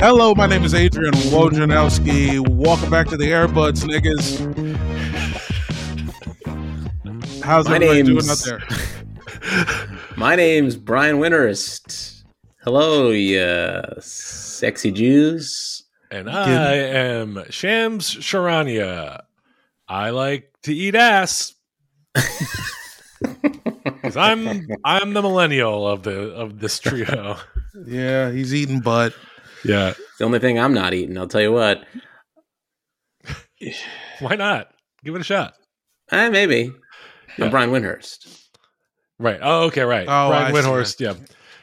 Hello, my name is Adrian Wojnarowski. Welcome back to the Airbuds, niggas. How's My everybody doing name's- out there? My name's Brian Windhorst. Hello, you sexy Jews. And I am Shams Charania. I like to eat ass. Because I'm I'm the millennial of the of this trio. Yeah, he's eating butt. Yeah. It's the only thing I'm not eating. I'll tell you what. Why not? Give it a shot. Eh, maybe. Yeah. I'm Brian Windhorst. Right. Oh, okay, right. Oh, Brian I see. Yeah.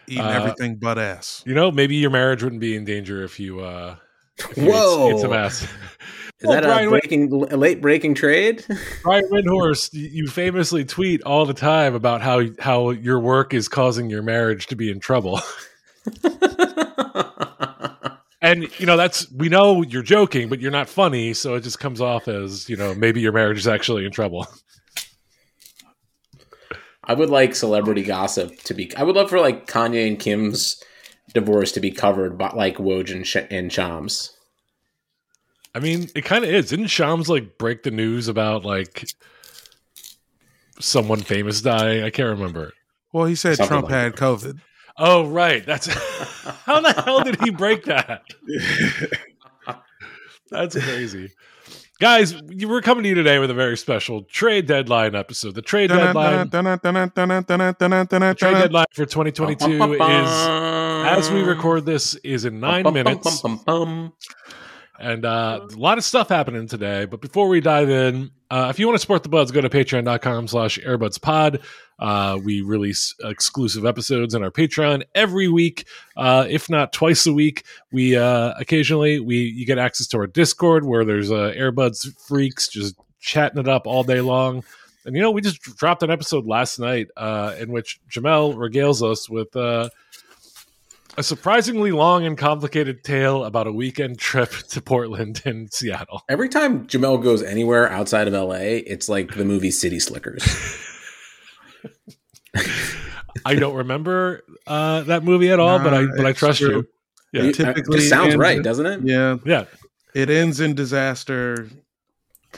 Eating Uh, everything but ass. You know, maybe your marriage wouldn't be in danger if you uh if you ate- Whoa. ate some ass. Is Well, that Brian a breaking, a late breaking trade? Brian Windhorst, you you famously tweet all the time about how how your work is causing your marriage to be in trouble. And you know that's we know you're joking, but you're not funny, so it just comes off as you know maybe your marriage is actually in trouble. I would like celebrity gossip to be. I would love for like Kanye and Kim's divorce to be covered by like Woj and, Sh- and Shams. I mean, it kind of is. Didn't Shams like break the news about like someone famous dying? I can't remember. Well, he said Something Trump like had COVID. Oh, right. That's how the hell did he break that? That's crazy. Guys, we're coming to you today with a very special trade deadline episode. The trade deadline, the trade deadline for 2022 is as we record this is in nine minutes. And uh, a lot of stuff happening today. But before we dive in, uh, if you want to support the buds, go to patreon.com slash airbudspod. Uh, we release exclusive episodes on our Patreon every week, uh, if not twice a week. We uh, occasionally we you get access to our Discord where there's uh, Airbuds freaks just chatting it up all day long. And you know, we just dropped an episode last night uh, in which Jamel regales us with a surprisingly long and complicated tale about a weekend trip to Portland and Seattle. Every time Jamel goes anywhere outside of LA, it's like the movie City Slickers. I don't remember uh, that movie at all, but I Nah, but I it's true. true. Yeah. You- Typically it sounds right, in- doesn't it? Yeah, Yeah, it ends in disaster.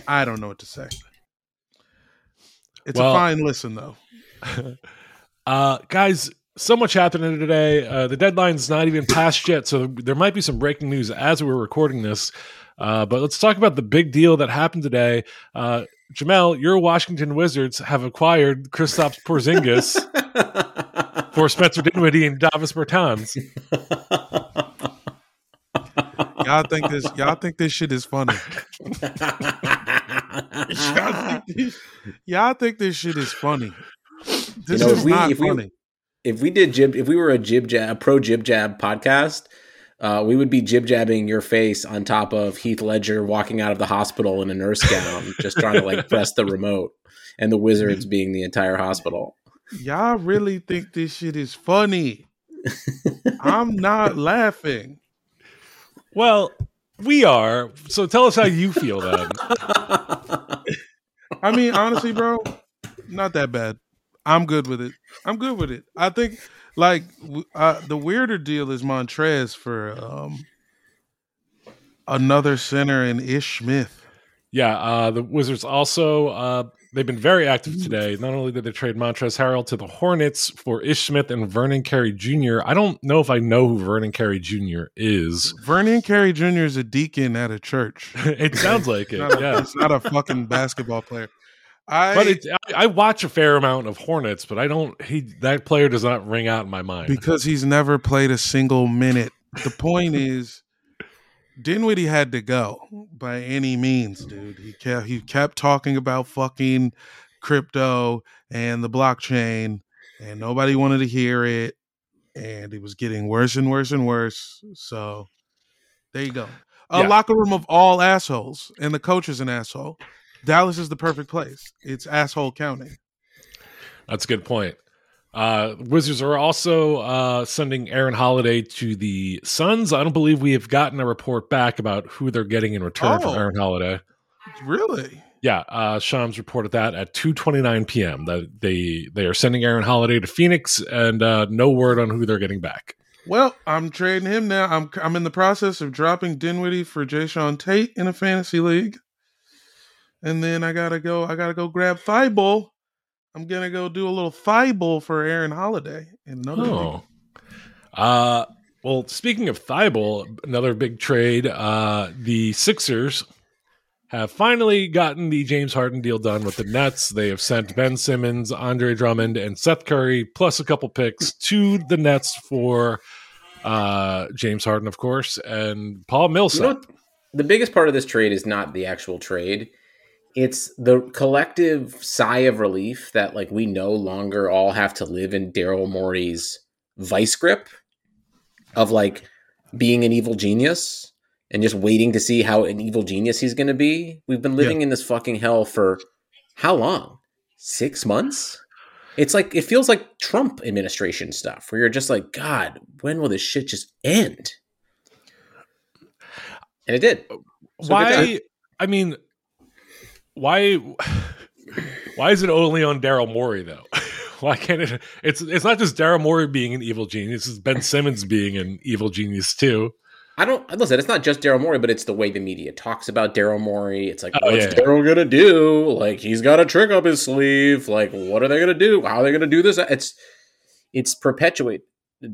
I don't know what to say. It's Well- a fine listen, though. uh, guys, so much happening today. Uh, the deadline's not even passed yet, so there might be some breaking news as we're recording this. Uh, but let's talk about the big deal that happened today. Uh, Jamel, your Washington Wizards have acquired Kristaps Porzingis for Spencer Dinwiddie and Davis Bertans. Y'all think this? Y'all think this shit is funny? y'all, think this, y'all think this shit is funny? This know, is we- not if we- funny. If we did jib, if we were a jib jab, a pro jib jab podcast, uh, we would be jib jabbing your face on top of Heath Ledger walking out of the hospital in a nurse gown, just trying to like press the remote, and the Wizards being the entire hospital. Y'all really think this shit is funny? I'm not laughing. Well, we are. So tell us how you feel then. I mean, honestly, bro, not that bad. I'm good with it. I'm good with it. I think like uh, the weirder deal is Montrez for um, another center in Ish Smith. Yeah, uh, the Wizards also uh, they've been very active today. Not only did they trade Montrezl Harrell to the Hornets for Ish Smith and Vernon Carey Jr. I don't know if I know who Vernon Carey Jr. is. Vernon Carey Jr. is a deacon at a church. it sounds like it. Not a- Yeah, It's not a fucking basketball player. I but it, I, I watch a fair amount of Hornets, but I don't. He that player does not ring out in my mind. because he's never played a single minute. The point is, Dinwiddie had to go by any means, dude. He kept he kept talking about fucking crypto and the blockchain, and nobody wanted to hear it, and it was getting worse and worse and worse. So there you go. A Yeah. locker room of all assholes, and the coach is an asshole. Dallas is the perfect place. It's asshole county. That's a good point. Uh, Wizards are also uh, sending Aaron Holiday to the Suns. I don't believe we have gotten a report back about who they're getting in return Oh. for Aaron Holiday. Really? Yeah, uh, Shams reported that at 2:29 p.m. that they they are sending Aaron Holiday to Phoenix, and uh, no word on who they're getting back. Well, I'm trading him now. I'm I'm in the process of dropping Dinwiddie for Jae'Sean Tate in a fantasy league, and then I gotta go. I gotta go grab Thybulle. I'm gonna go do a little Thybulle for Aaron Holiday in another. Oh, league. uh, well, speaking of Thybulle, another big trade. Uh, the Sixers have finally gotten the James Harden deal done with the Nets. They have sent Ben Simmons, Andre Drummond, and Seth Curry, plus a couple picks to the Nets for uh, James Harden, of course, and Paul Millsap. You know the biggest part of this trade is not the actual trade. It's the collective sigh of relief that like we no longer all have to live in Daryl Morey's vice grip of like being an evil genius and just waiting to see how an evil genius he's going to be. We've been living yeah. in this fucking hell for how long? Six months? It's like it feels like Trump administration stuff where you're just like, God, when will this shit just end? And it did. So why? I mean, why? Why is it only on Daryl Morey though? Why can't it? It's it's not just Daryl Morey being an evil genius; it's Ben Simmons being an evil genius too. I don't listen. It's not just Daryl Morey, but it's the way the media talks about Daryl Morey. It's like, oh, what's yeah, Daryl gonna do? Like, he's got a trick up his sleeve. Like, what are they gonna do? How are they gonna do this? It's it's perpetuated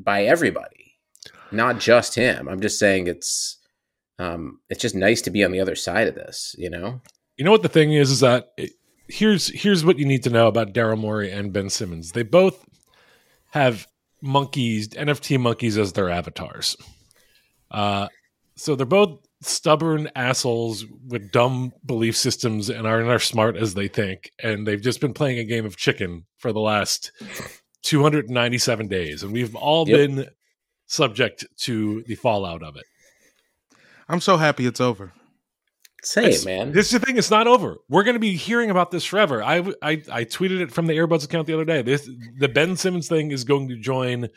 by everybody, not just him. I'm just saying it's um it's just nice to be on the other side of this. You know. You know what the thing is is that it, here's here's what you need to know about Daryl Morey and Ben Simmons. They both have monkeys, NFT monkeys as their avatars. Uh, so they're both stubborn assholes with dumb belief systems and aren't as smart as they think. And they've just been playing a game of chicken for the last 297 days. And we've all yep. been subject to the fallout of it. I'm so happy it's over. Say it's, it, man. This is the thing. It's not over. We're going to be hearing about this forever. I, I, I tweeted it from the Airbuds account the other day. This the Ben Simmons thing is going to join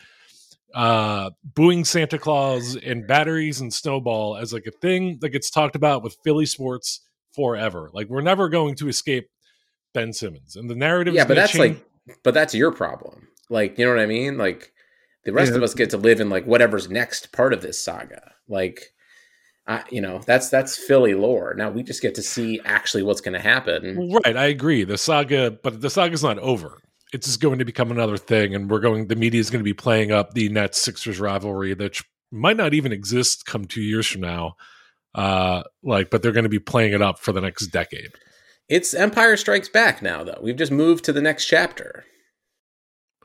uh booing Santa Claus and batteries and snowball as like a thing that gets talked about with Philly sports forever. Like we're never going to escape Ben Simmons. And the narrative Yeah, but that's change. like but that's your problem. Like, you know what I mean? Like the rest yeah. of us get to live in like whatever's next part of this saga. Like I, you know that's that's Philly lore. Now we just get to see actually what's going to happen. Right, I agree. The saga, but the saga's not over it's just going to become another thing, and we're going. The media is going to be playing up the Nets Sixers rivalry that might not even exist come two years from now. Uh, like, but they're going to be playing it up for the next decade. It's Empire Strikes Back now, though. We've just moved to the next chapter.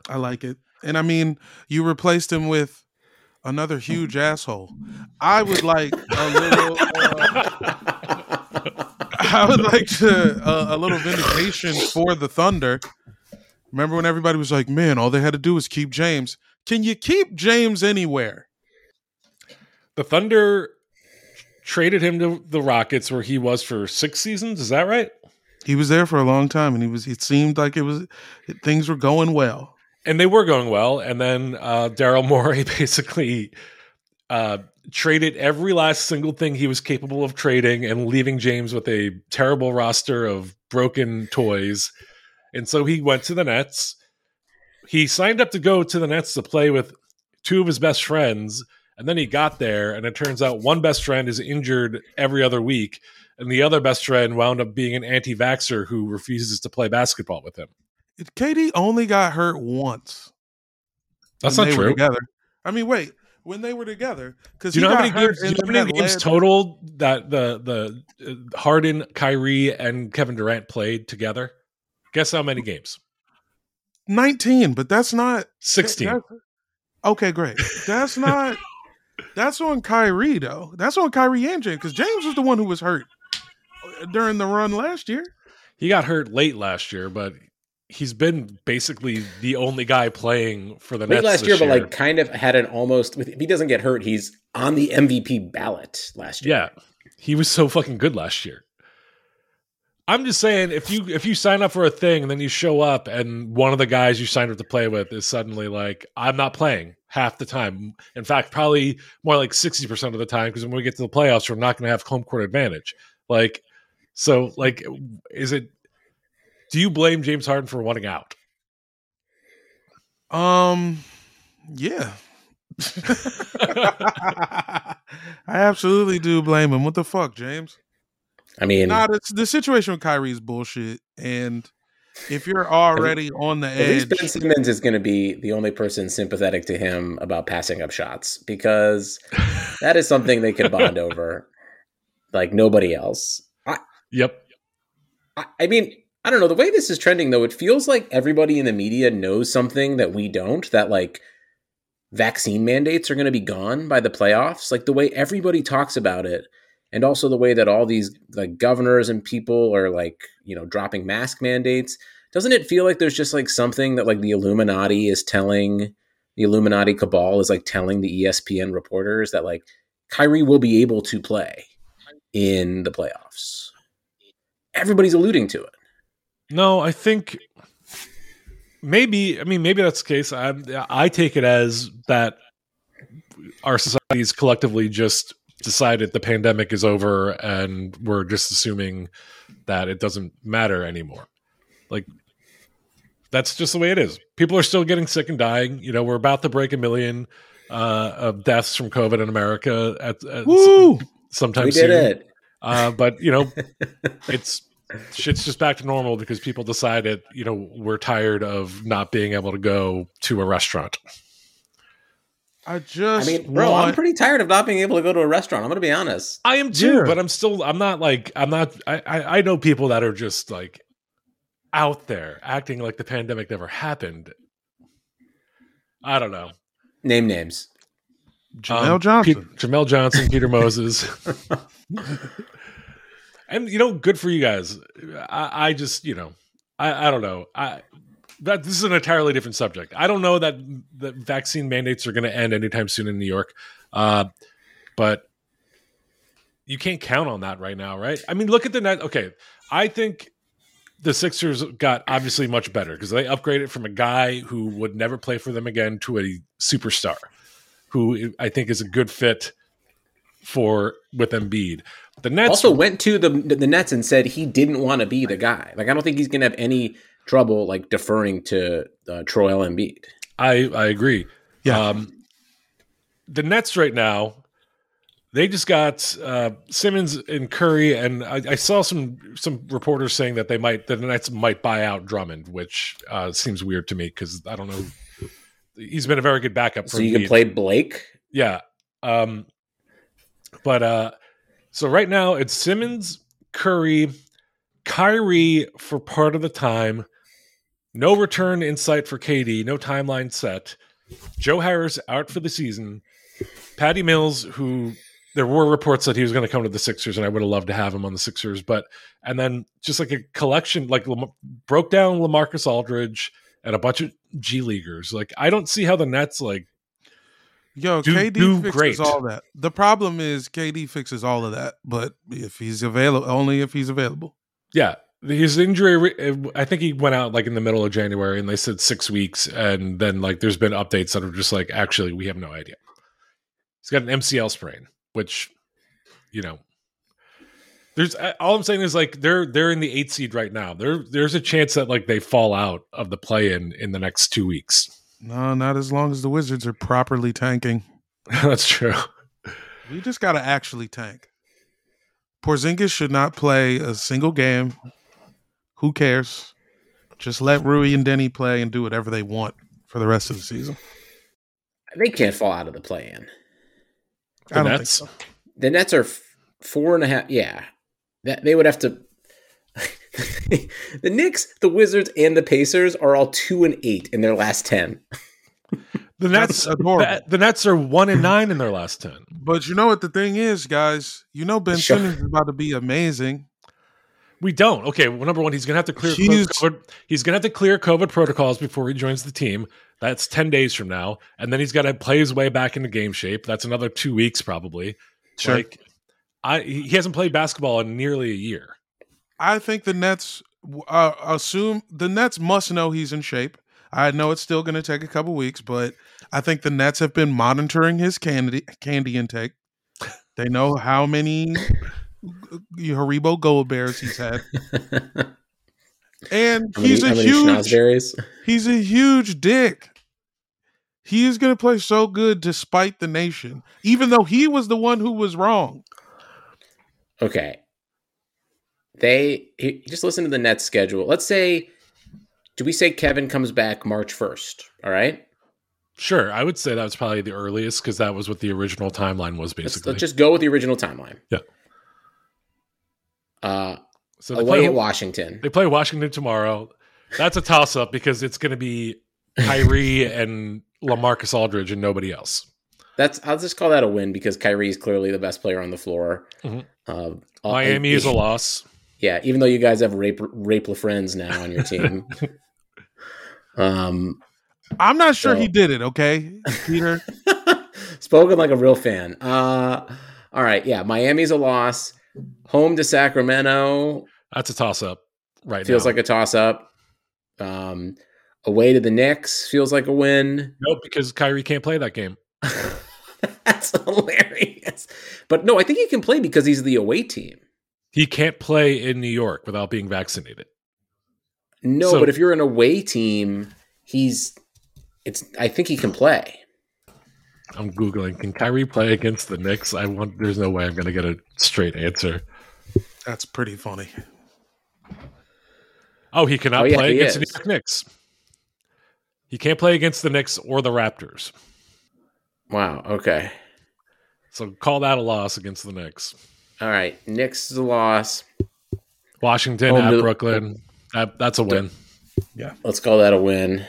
I like it, and I mean, you replaced him with another huge asshole. I would like a little. Uh, I would like to uh, a little vindication for the Thunder Remember when everybody was like, man, all they had to do was keep James? Can you keep James anywhere? The Thunder traded him to the Rockets where he was for six seasons. Is that right? He was there for a long time and he was, it seemed like it was, things were going well. And they were going well. And then uh, Daryl Morey basically uh, traded every last single thing he was capable of trading and leaving James with a terrible roster of broken toys and so he went to the Nets. He signed up to go to the Nets to play with two of his best friends. And then he got there, and it turns out one best friend is injured every other week, and the other best friend wound up being an anti vaxxer who refuses to play basketball with him. KD only got hurt once. That's not true. together. I mean, wait, when they were together, because you know how many games, you know how many games total that the the uh, Harden, Kyrie, and Kevin Durant played together? Guess how many games? 19, but that's not 16. That's, okay, great. That's not that's on Kyrie though. That's on Kyrie and James because James was the one who was hurt during the run last year. He got hurt late last year, but he's been basically the only guy playing for the late Nets last year, year, but like kind of had an almost. If he doesn't get hurt, he's on the MVP ballot last year. Yeah, he was so fucking good last year. I'm just saying if you if you sign up for a thing and then you show up and one of the guys you signed up to play with is suddenly like I'm not playing half the time. In fact, probably more like 60% of the time because when we get to the playoffs we're not going to have home court advantage. Like so like is it do you blame James Harden for wanting out? Um yeah. I absolutely do blame him. What the fuck, James? I mean, nah, the, the situation with Kyrie is bullshit, and if you're already on the at edge, least Ben Simmons is going to be the only person sympathetic to him about passing up shots because that is something they could bond over, like nobody else. I, Yep. I, I mean, I don't know the way this is trending though. It feels like everybody in the media knows something that we don't. That like vaccine mandates are going to be gone by the playoffs. Like the way everybody talks about it, and also the way that all these like governors and people are like you know dropping mask mandates. Doesn't it feel like there's just like something that like the Illuminati is telling the Illuminati cabal is like telling the ESPN reporters that like Kyrie will be able to play in the playoffs. Everybody's alluding to it. No, I think maybe. I mean, maybe that's the case. I I take it as that our societies collectively just decided the pandemic is over, and we're just assuming that it doesn't matter anymore. Like that's just the way it is. People are still getting sick and dying. You know, we're about to break a million uh, of deaths from COVID in America at, at woo! sometime we soon. did it. Uh, but you know, it's shit's just back to normal because people decided, you know, we're tired of not being able to go to a restaurant. I just, I mean, bro, want, I'm pretty tired of not being able to go to a restaurant. I'm going to be honest. I am too, Yeah. but I'm still. I'm not like. I'm not. I, I. I know people that are just like out there acting like the pandemic never happened. I don't know. Name names. Janelle Um, Johnson. Pete- Jamel Johnson, Peter Moses. and you know, good for you guys. I, I just, you know, I, I don't know. I that this is an entirely different subject. I don't know that the vaccine mandates are going to end anytime soon in New York, uh, but you can't count on that right now, right? I mean, look at the net. Okay, I think the Sixers got obviously much better because they upgraded from a guy who would never play for them again to a superstar, who I think is a good fit for with Embiid. The Nets also went to the the Nets and said he didn't want to be the guy. Like I don't think he's going to have any trouble like deferring to uh, Troy Embiid. I I agree. Yeah. Um, the Nets right now, they just got uh, Simmons and Curry, and I, I saw some some reporters saying that they might that the Nets might buy out Drummond, which uh, seems weird to me because I don't know. He's been a very good backup. For So you can play Blake. Yeah. Um, but uh, so right now it's Simmons, Curry, Kyrie for part of the time. No return in sight for KD. No timeline set. Joe Harris out for the season. Patty Mills, who there were reports that he was going to come to the Sixers, and I would have loved to have him on the Sixers. But and then just like a collection, like broke down LaMarcus Aldridge and a bunch of G leaguers. Like I don't see how the Nets like Yo, do- KD do fixes great. all that. The problem is KD fixes all of that, but if he's available, only if he's available. Yeah, his injury. Uh, I think he went out like in the middle of January, and they said six weeks, and then like there's been updates that are just like, actually, we have no idea. He's got an MCL sprain, which, you know, there's all I'm saying is like they're they're in the eight seed right now. There there's a chance that like they fall out of the play in in the next two weeks. No, not as long as the Wizards are properly tanking. That's true. We just got to actually tank. Porzingis should not play a single game. Who cares? Just let Rui and Deni play and do whatever they want for the rest of the season. They can't fall out of the play-in. The I Nets? so. The Nets are four and a half. Yeah, that they would have to. the Knicks, the Wizards, and the Pacers are all two and eight in their last ten. The That's Nets, adorable. the, the Nets are one and nine in their last ten. But you know what the thing is, guys? You know Ben Sure. Simmons is about to be amazing. We don't. Okay, well, number one, he's going to have to clear Jeez. COVID. He's going to have to clear COVID protocols before he joins the team. That's ten days from now, and then he's got to play his way back into game shape. That's another two weeks probably. Sure. Like, I he hasn't played basketball in nearly a year. I think the Nets uh, assume the Nets must know he's in shape. I know it's still going to take a couple weeks, but I think the Nets have been monitoring his candy candy intake. They know how many Haribo Gold Bears he's had, and many, he's a huge he's a huge dick. He is going to play so good despite the nation, even though he was the one who was wrong. Okay. They just listen to the Nets schedule. Let's say, do we say Kevin comes back March 1st? All right. Sure, I would say that was probably the earliest because that was what the original timeline was Let's, basically. let's just go with the original timeline. Yeah. Uh, so they away play, at Washington. they play Washington tomorrow. That's a toss up because it's going to be Kyrie and LaMarcus Aldridge and nobody else. That's I'll just call that a win because Kyrie is clearly the best player on the floor. Mhm. Uh, Miami uh, is a loss. Yeah, even though you guys have rape rape friends now on your team. um, I'm not sure So- he did it. Okay, Peter. spoken like a real fan. Uh, all right, yeah, Miami's a loss. Home to Sacramento That's a toss up right feels now. like a toss up. Um, away to the Knicks feels like a win. nope, because Kyrie can't play that game. That's hilarious. But no, I think he can play because he's the away team. He can't play in New York without being vaccinated. No, So- but if you're an away team, he's it's I think he can play. I'm googling. Can Kyrie play against the Knicks? I want. There's no way I'm going to get a straight answer. That's pretty funny. Oh, he cannot Oh, yeah, play he against the is. New York Knicks. He can't play against the Knicks or the Raptors. Wow, okay. So call that a loss against the Knicks. All right. Knicks is a loss. Washington Home at to- Brooklyn. That, that's a win. Yeah, let's call that a win.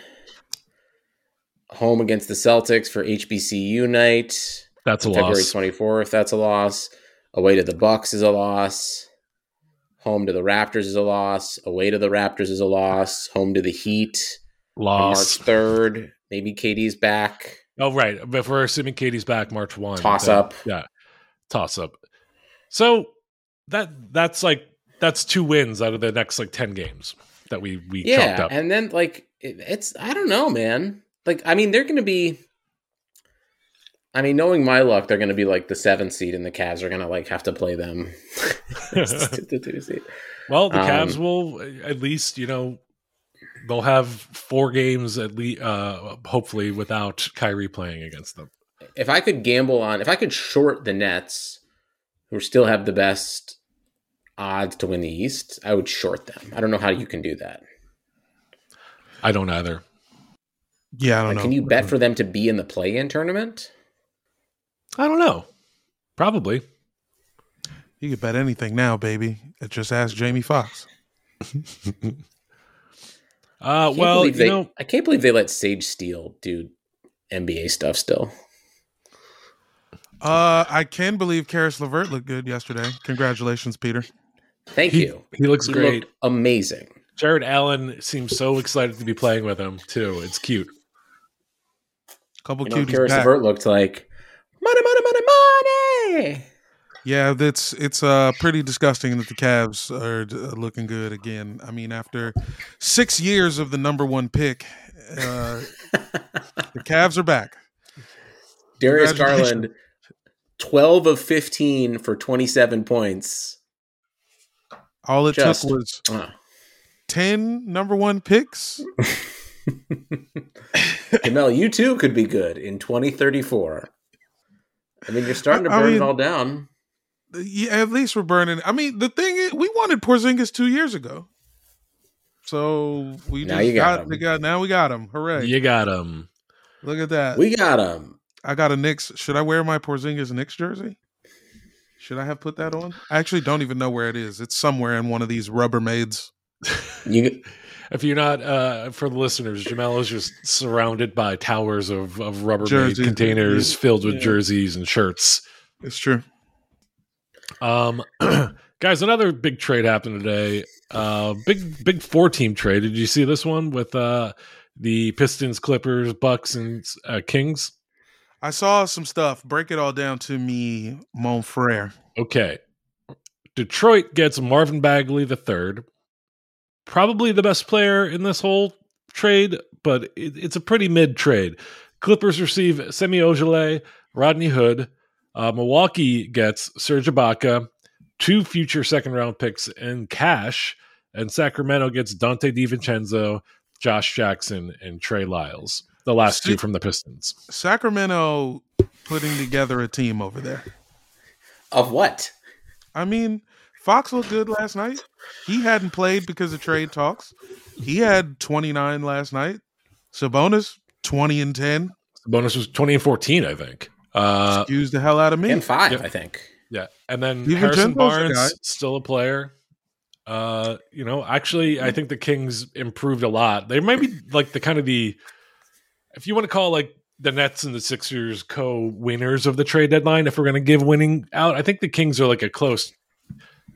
Home against the Celtics for HBCU night. That's a loss. February loss. 24th, that's a loss. Away to the Bucks is a loss. Home to the Raptors is a loss. Away to the Raptors is a loss. Home to the Heat on Loss. March 3rd. Maybe KD's back. Oh, right. But if we're assuming KD's back March 1. Toss then- up. Yeah. Toss up. So that that's like that's two wins out of the next like 10 games that we we Yeah, up. and then like it, it's I don't know, man. Like I mean, they're going to be. I mean, knowing my luck, they're going to be like the seventh seed, and the Cavs are going to like have to play them. the two seed. Well, the Um, Cavs will at least, you know, they'll have four games at least, uh, hopefully, without Kyrie playing against them. If I could gamble on, if I could short the Nets, who still have the best odds to win the East, I would short them. I don't know how you can do that. I don't either. Yeah, I don't Like, know. can you bet for them to be in the play-in tournament? I don't know. Probably. You could bet anything now, baby. Just ask Jamie Foxx. Uh, Can't well, you they, know, I can't believe they let Sage Steele do NBA stuff still. Uh, I can believe Caris LeVert looked good yesterday. Congratulations, Peter. Thank he, you. he looks He great. amazing. Jarrett Allen seems so excited to be playing with him too. It's cute. A Couple You know, what cuties Caris back. LeVert looked like money, money, money, money. Yeah, that's it's uh pretty disgusting that the Cavs are uh, looking good again. I mean, after six years of the number one pick, uh, the Cavs are back. Darius Congratulations. Garland, twelve of fifteen for twenty-seven points. All it Just- took was Uh, ten number one picks. Jamel, you too could be good in twenty thirty-four. I mean, you're starting to I- I burn mean- it all down. Yeah, at least we're burning. I mean, the thing is, we wanted Porzingis two years ago, so we Now just you got got, him. we got now we got him. Hooray! You got him. Look at that. We got him. I got a Knicks. Should I wear my Porzingis Knicks jersey? Should I have put that on? I actually don't even know where it is. It's somewhere in one of these Rubbermaids. You If you're not, uh, for the listeners, Jamel is just surrounded by towers of, of Rubbermaid Jerseys. containers filled with Yeah. jerseys and shirts. It's true. Um, guys, another big trade happened today. Uh, big big four team trade. Did you see this one with uh the Pistons, Clippers, Bucks, and uh, Kings? I saw some stuff. Break it all down to me, mon frere. Okay, Detroit gets Marvin Bagley the third, probably the best player in this whole trade, but it, it's a pretty mid trade. Clippers receive Semi Ojeleye, Rodney Hood. Uh, Milwaukee gets Serge Ibaka, two future second round picks in cash, and Sacramento gets Donte DiVincenzo, Josh Jackson, and Trey Lyles. The last two from the Pistons. Sacramento putting together a team over there. Of what? I mean, Fox looked good last night. He hadn't played because of trade talks. He had 29 last night. Sabonis 20 and 10. Sabonis was 20 and 14, I think. Uh, Excuse the hell out of me. And five, Yeah. I think. yeah, and then Even Harrison Jimbo's Barnes guy. still a player. Uh, you know, actually, I think the Kings improved a lot. They might be like the kind of the, if you want to call like the Nets and the Sixers co-winners of the trade deadline. If we're going to give winning out, I think the Kings are like a close,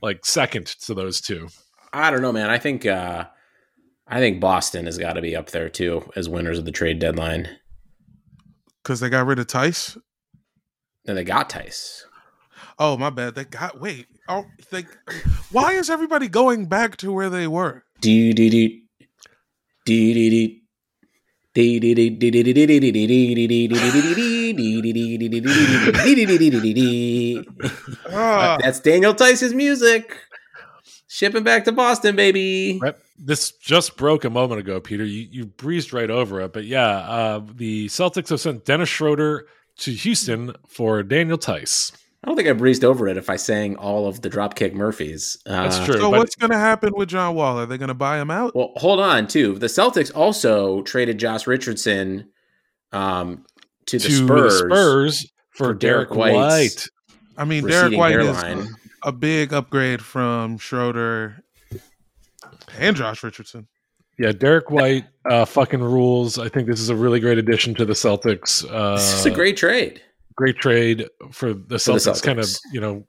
like second to those two. I don't know, man. I think uh I think Boston has got to be up there too as winners of the trade deadline. Because they got rid of Theis. And they got Theis. Oh, my bad. They got, wait. Oh, they, why is everybody going back to where they were? Do do do do do do. Ah, That's Daniel Theis's music. Shipping back to Boston, baby. Right. This just broke a moment ago, Peter. You, you breezed right over it, but yeah, uh, the Celtics have sent Dennis Schroeder to Houston for Daniel Theis. I don't think I breezed over it if I sang all of the Dropkick Murphys. Uh, That's true. so what's going to happen with John Wall? Are they going to buy him out? Well, hold on, too. The Celtics also traded Josh Richardson um, to the to Spurs. the Spurs for, for Derek Derek White. White's I mean, Derek White hairline. is a big upgrade from Schroeder and Josh Richardson. Yeah, Derek White uh, fucking rules. I think this is a really great addition to the Celtics. Uh, This is a great trade. Great trade for the For the Celtics. Kind of, you know,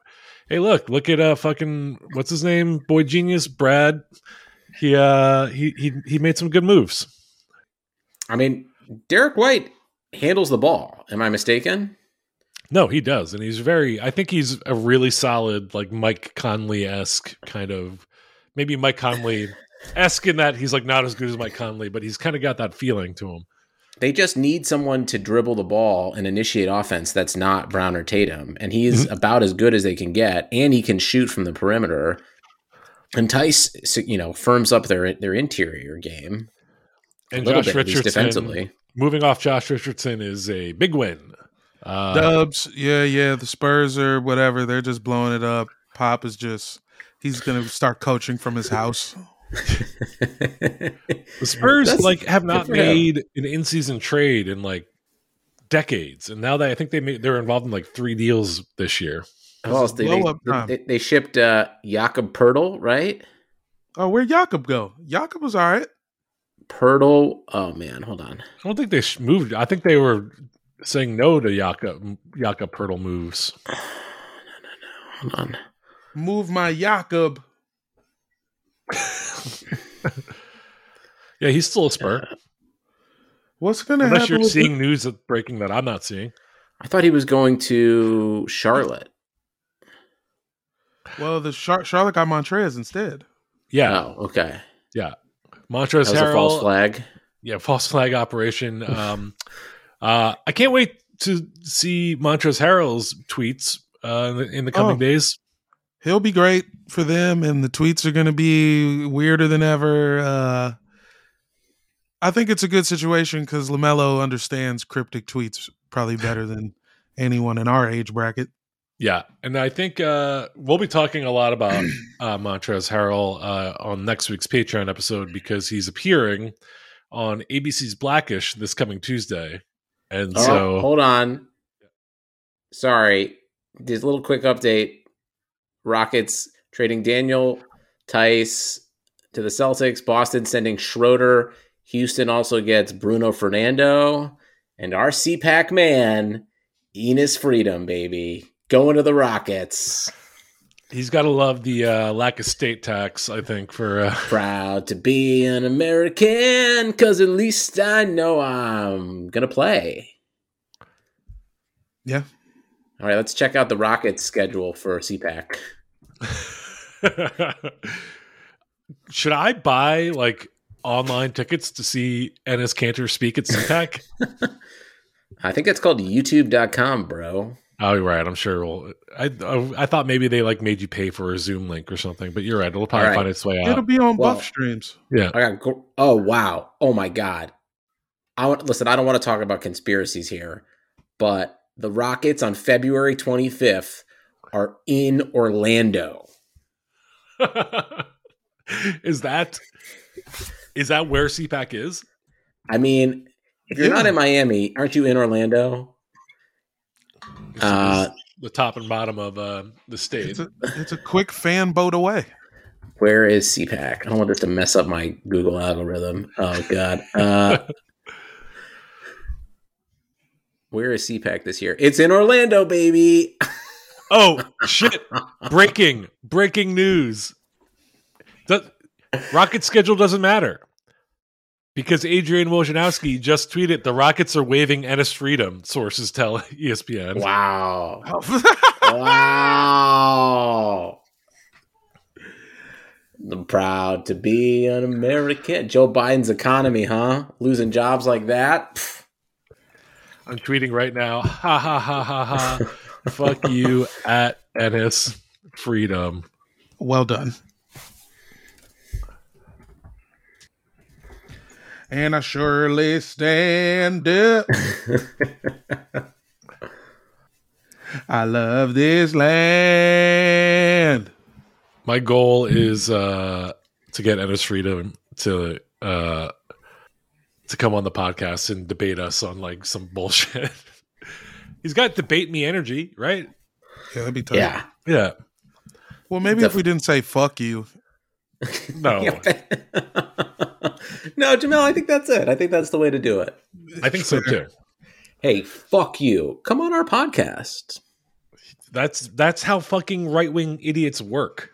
hey, look, look at uh, fucking what's his name, boy genius, Brad. He uh he he he made some good moves. I mean, Derek White handles the ball. Am I mistaken? No, he does, and he's very. I think he's a really solid, like Mike Conley esque kind of. Maybe Mike Conley esque in that he's like not as good as Mike Conley, but he's kind of got that feeling to him. They just need someone to dribble the ball and initiate offense that's not Brown or Tatum. And he is about as good as they can get, and he can shoot from the perimeter. And Theis, you know, firms up their their interior game And a little Josh bit, at Richardson, defensively. moving off Josh Richardson is a big win. Uh, Dubs, yeah, yeah. The Spurs or whatever, they're just blowing it up. Pop is just, he's going to start coaching from his house. The Spurs That's like have not good him. made an in season trade in like decades, and now that I think they made, they're involved in like three deals this year. well, they, they, they, they shipped uh, Jakob Poeltl, right? Oh, where'd Jakob go? Jakob was all right. Poeltl. Oh man, hold on. I don't think they sh- moved. I think they were saying no to Yaka Yaka Pirtle moves. No, no, no. Hold on. Move my Jakob. Yeah, he's still a Spur. What's going to happen? Unless you're with seeing news that breaking that I'm not seeing. I thought he was going to Charlotte. Well, the Char- Charlotte got Montrez instead. Yeah, Oh, okay. Montrezl That was a false flag. Yeah, false flag operation. Um, uh, I can't wait to see Montrezl Harrell's tweets uh, in, the, in the coming Oh. days. He'll be great for them, and the tweets are going to be weirder than ever. Uh, I think it's a good situation because LaMelo understands cryptic tweets probably better than anyone in our age bracket. Yeah, and I think uh, we'll be talking a lot about uh, Montrezl Harrell uh, on next week's Patreon episode because he's appearing on ABC's Blackish this coming Tuesday, and Oh, so hold on. Sorry. Just a little quick update. Rockets trading Daniel Theis to the Celtics. Boston sending Schroeder. Houston also gets Bruno Fernando. And our CPAC man, Enes Freedom, baby. Going to the Rockets. he's got to love the uh, lack of state tax. I think for uh, Proud to be an American, because at least I know I'm going to play. Yeah. All right, let's check out the Rockets schedule for CPAC. should I buy like online tickets to see Enes Kanter speak at CPAC? I think it's called youtube.com, bro. Oh, you're right. I'm sure. We'll, I, I I thought maybe they like made you pay for a Zoom link or something, but you're right. It'll probably All right. find its way out. It'll be on Well- Buff streams. Yeah. I got oh wow. Oh my god. I want listen. I don't want to talk about conspiracies here, but the Rockets on February 25th are in Orlando. is that is that where CPAC is? I mean, if you're yeah. not in Miami, aren't you in Orlando? Uh, the top and bottom of uh, the state. It's a, it's a quick fan boat away. Where is CPAC? I don't want this to mess up my Google algorithm. Oh God. Uh, where is CPAC this year? It's in Orlando, baby. oh shit! Breaking, breaking news. The Rocket schedule doesn't matter because Adrian Wojnarowski just tweeted the Rockets are waiving Enes Freedom. Sources tell ESPN. Wow! wow! I'm proud to be an American. Joe Biden's economy, huh? Losing jobs like that. I'm tweeting right now. Ha ha ha ha ha. Fuck you at Enes Freedom. Well done. And I surely stand up. I love this land. My goal is uh, to get Ennis Freedom to uh, to come on the podcast and debate us on like some bullshit. He's got debate me energy, right? Yeah, that'd be tough. Yeah. Yeah. Well, maybe Def- if we didn't say fuck you. No. no, Jamel, I think that's it. I think that's the way to do it. I think so too. Hey, fuck you. Come on our podcast. That's that's how fucking right wing idiots work.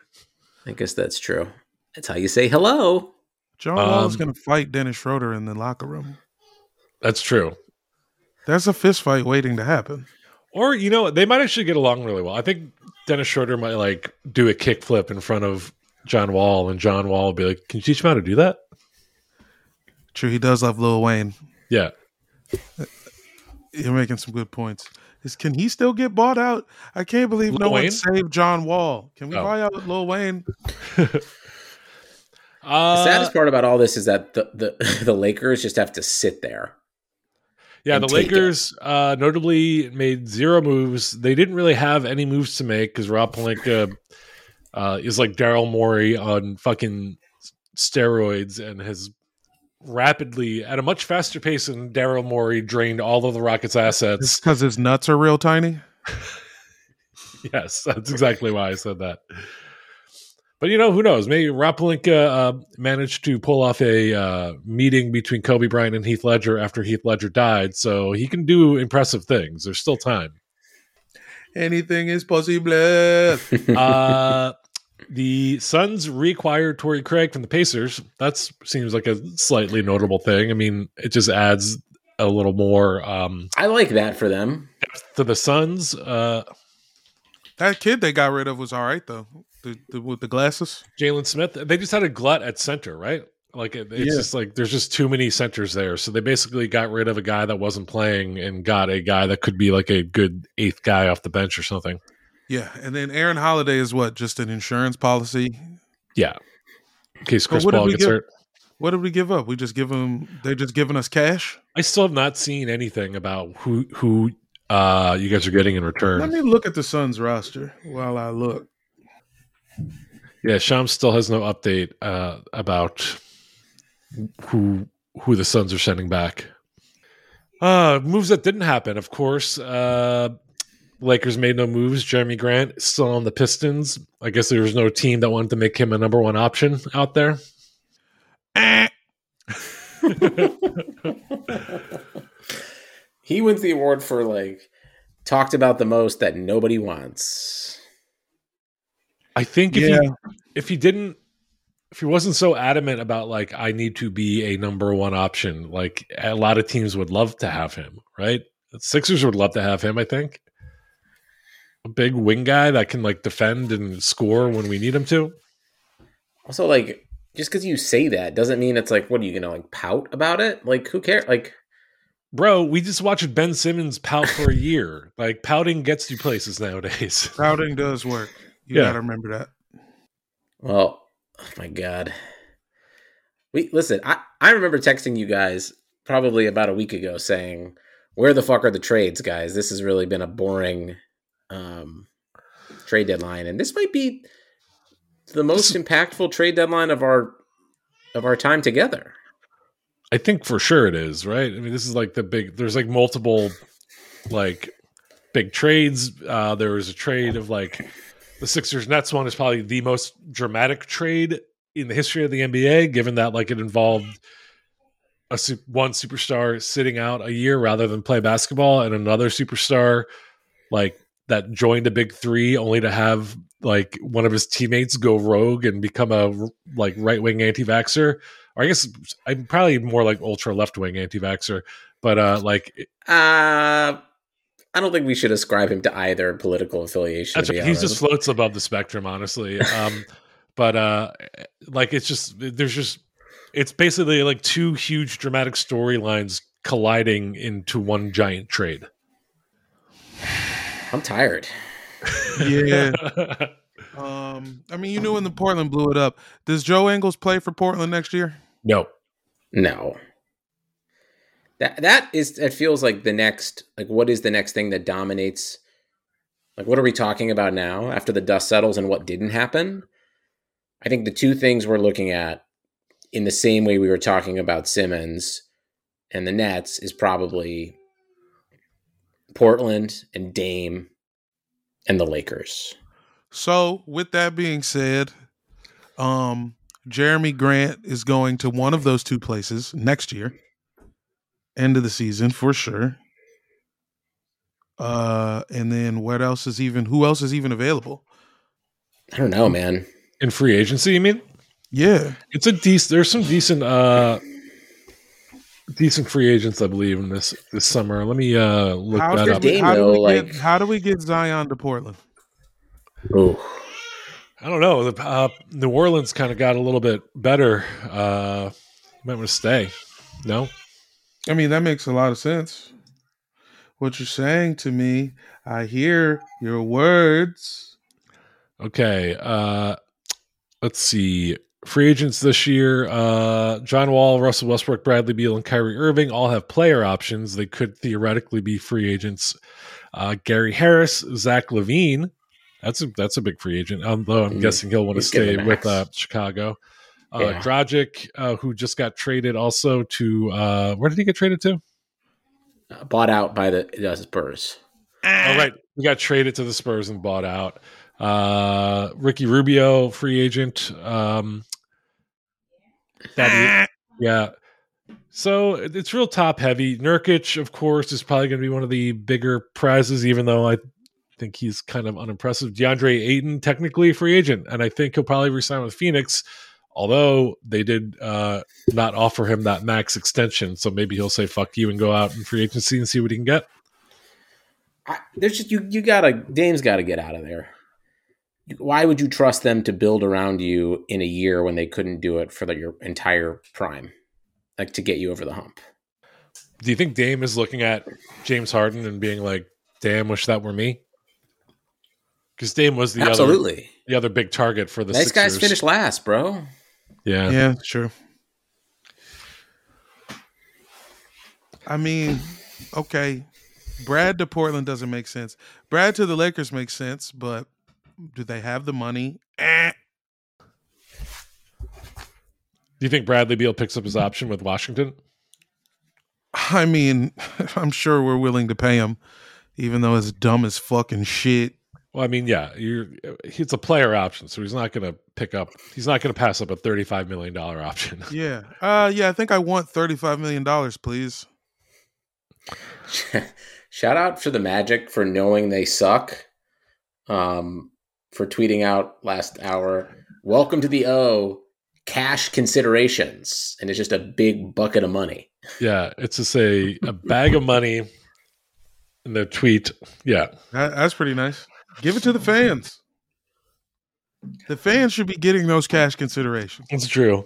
I guess that's true. That's how you say hello. John um, Wall is going to fight Dennis Schroeder in the locker room. That's true. There's a fist fight waiting to happen. Or you know, they might actually get along really well. I think Dennis Schroeder might like do a kickflip in front of John Wall, and John Wall will be like, "Can you teach him how to do that?" True, he does love Lil Wayne. Yeah, you're making some good points. Is can he still get bought out? I can't believe Lil no Wayne? one saved John Wall. Can we oh. buy out Lil Wayne? Uh, the saddest part about all this is that the, the, the Lakers just have to sit there. Yeah, the Lakers uh, notably made zero moves. They didn't really have any moves to make because Rob Pelinka uh, is like Daryl Morey on fucking steroids and has rapidly, at a much faster pace than Daryl Morey, drained all of the Rockets' assets. Because his nuts are real tiny? yes, that's exactly why I said that. But you know, who knows? Maybe Rob Pelinka uh, managed to pull off a uh, meeting between Kobe Bryant and Heath Ledger after Heath Ledger died, so he can do impressive things. There's still time. Anything is possible. uh, the Suns reacquired Torrey Craig from the Pacers. That seems like a slightly notable thing. I mean, it just adds a little more. Um, I like that for them. To the Suns. Uh, that kid they got rid of was all right though the, the with the glasses. Jalen Smith. They just had a glut at center, right? Like it, it's yeah. just like there's just too many centers there. So they basically got rid of a guy that wasn't playing and got a guy that could be like a good eighth guy off the bench or something. Yeah, and then Aaron Holiday is what? Just an insurance policy. Yeah, in case Chris Paul gets give, hurt. What did we give up? We just give them. They're just giving us cash. I still have not seen anything about who who uh you guys are getting in return. Let me look at the Suns roster while I look. Yeah, Sham still has no update uh, about who who the Suns are sending back. Uh, moves that didn't happen, of course. Uh, Lakers made no moves. Jerami Grant still on the Pistons. I guess there was no team that wanted to make him a number one option out there. he wins the award for like talked about the most that nobody wants. I think if yeah. he if he didn't if he wasn't so adamant about like I need to be a number one option, like a lot of teams would love to have him, right? Sixers would love to have him, I think. A big wing guy that can like defend and score when we need him to. Also, like, just because you say that doesn't mean it's like, what are you gonna like pout about it? Like, who cares? Like, bro, we just watched Ben Simmons pout for a year. Like, pouting gets you places nowadays. Pouting does work. You yeah. gotta remember that. Well, oh my god. We listen, I, I remember texting you guys probably about a week ago saying, "Where the fuck are the trades, guys? This has really been a boring um, trade deadline, and this might be the most impactful trade deadline of our of our time together." I think for sure it is, right? I mean, this is like the big. There's like multiple, like big trades. Uh, there was a trade of like the Sixers Nets one is probably the most dramatic trade in the history of the NBA, given that like it involved a one superstar sitting out a year rather than play basketball, and another superstar like that joined a big three only to have like one of his teammates go rogue and become a like right wing anti vaxxer. Or I guess I'm probably more like ultra left wing anti vaxxer, but uh like uh I don't think we should ascribe him to either political affiliation. That's right. He just floats above the spectrum, honestly. Um, but uh, like it's just there's just it's basically like two huge dramatic storylines colliding into one giant trade. I'm tired. Yeah. um, I mean, you knew when the Portland blew it up. Does Joe Ingles play for Portland next year? No. No. That that is it feels like the next like what is the next thing that dominates like what are we talking about now after the dust settles and what didn't happen? I think the two things we're looking at in the same way we were talking about Simmons and the Nets is probably Portland and Dame and the Lakers. So, with that being said, um Jerami Grant is going to one of those two places next year end of the season for sure. Uh, and then what else is even? Who else is even available? I don't know, man. In free agency, you mean? Yeah, it's a decent. There's some decent, uh, decent free agents, I believe, in this this summer. Let me uh look How's that up. Game, how, though, do like... get, how do we get Zion to Portland? Oh, I don't know. The uh, New Orleans kind of got a little bit better. Uh, might want to stay. No. I mean, that makes a lot of sense. What you're saying to me, I hear your words. Okay. Uh let's see. Free agents this year, uh John Wall, Russell Westbrook, Bradley Beal, and Kyrie Irving all have player options. They could theoretically be free agents. Uh Gary Harris, Zach LaVine. That's a that's a big free agent. Although I'm mm, guessing he'll want to stay with uh, Chicago. Uh, yeah. Dragic, uh, who just got traded also to uh, where did he get traded to? Uh, bought out by the, Spurs. All oh, right, he got traded to the Spurs and bought out. Uh, Ricky Rubio, free agent. Um, that yeah. So it's real top heavy. Nurkic, of course, is probably going to be one of the bigger prizes, even though I think he's kind of unimpressive. DeAndre Ayton, technically free agent, and I think he'll probably resign with Phoenix although they did uh, not offer him that max extension. So maybe he'll say "fuck you" and go out in free agency and see what he can get. I, there's just you. You gotta Dame's got to get out of there. Why would you trust them to build around you in a year when they couldn't do it for the, your entire prime, like to get you over the hump? Do you think Dame is looking at James Harden and being like, "Damn, wish that were me"? Because Dame was the absolutely other, the other big target for the nice Sixers. guys finished last, bro. Yeah. Yeah, sure. I mean, okay. Brad to Portland doesn't make sense. Brad to the Lakers makes sense, but do they have the money? Eh. Do you think Bradley Beal picks up his option with Washington? I mean, I'm sure we're willing to pay him, even though it's dumb as fucking shit. Well, I mean, yeah, you're it's a player option, so he's not going to pick up. He's not going to pass up a thirty-five million dollar option. Yeah, uh, yeah, I think I want thirty-five million dollars, please. Shout out to the Magic for knowing they suck. Um, for tweeting out last hour, "Welcome to the O, cash considerations," and it's just a big bucket of money. Yeah, it's just a a bag of money. In the tweet, yeah, that, that's pretty nice. Give it to the fans. The fans should be getting those cash considerations. It's true.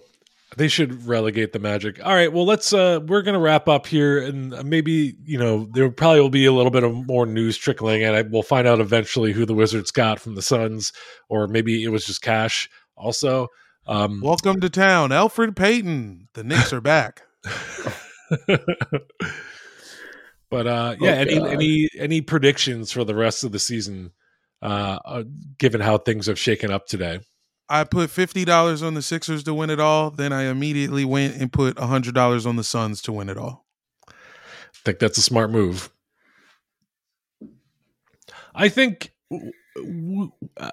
They should relegate the Magic. All right, well let's uh we're going to wrap up here and maybe, you know, there probably will be a little bit of more news trickling and I, we'll find out eventually who the Wizards got from the Suns or maybe it was just cash also. Um Welcome to town, Elfrid Payton. The Knicks are back. but uh, yeah, oh, any any any predictions for the rest of the season? Uh, uh, given how things have shaken up today. I put fifty dollars on the Sixers to win it all. Then I immediately went and put hundred dollars on the Suns to win it all. I think that's a smart move. I think.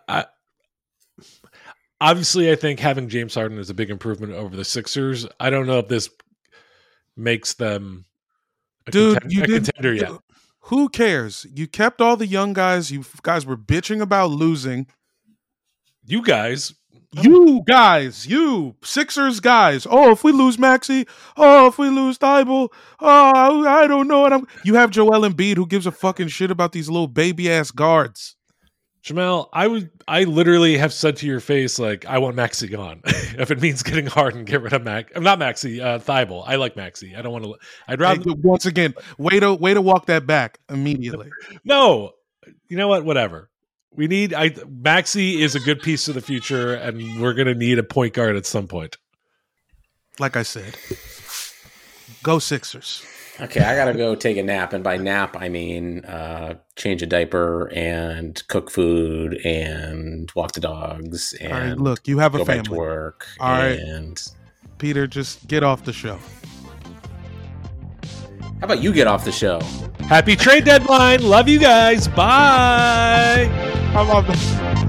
I, obviously, I think having James Harden is a big improvement over the Sixers. I don't know if this makes them a dude. Contend- you a contender yet? Who cares? You kept all the young guys. You guys were bitching about losing. You guys you guys, you Sixers guys. Oh, if we lose Maxey, oh, if we lose Thybulle, oh, I don't know. And I'm. You have Joel Embiid, who gives a fucking shit about these little baby ass guards. Jamal, I would, I literally have said to your face, like, I want Maxey gone. if it means getting Harden get rid of Mac. I'm not Maxey, uh, Thybulle. I like Maxey. I don't want to. I'd rather. Hey, once again, way to way to walk that back immediately. no, you know what? Whatever we need I Maxey is a good piece of the future, and we're gonna need a point guard at some point. Like I said, go Sixers. Okay, I gotta go take a nap, and by nap I mean uh, change a diaper and cook food and walk the dogs. And All right, look, you have a family. Back to work. All right, and Peter, just get off the show. How about you get off the show? Happy trade deadline. Love you guys. Bye. I love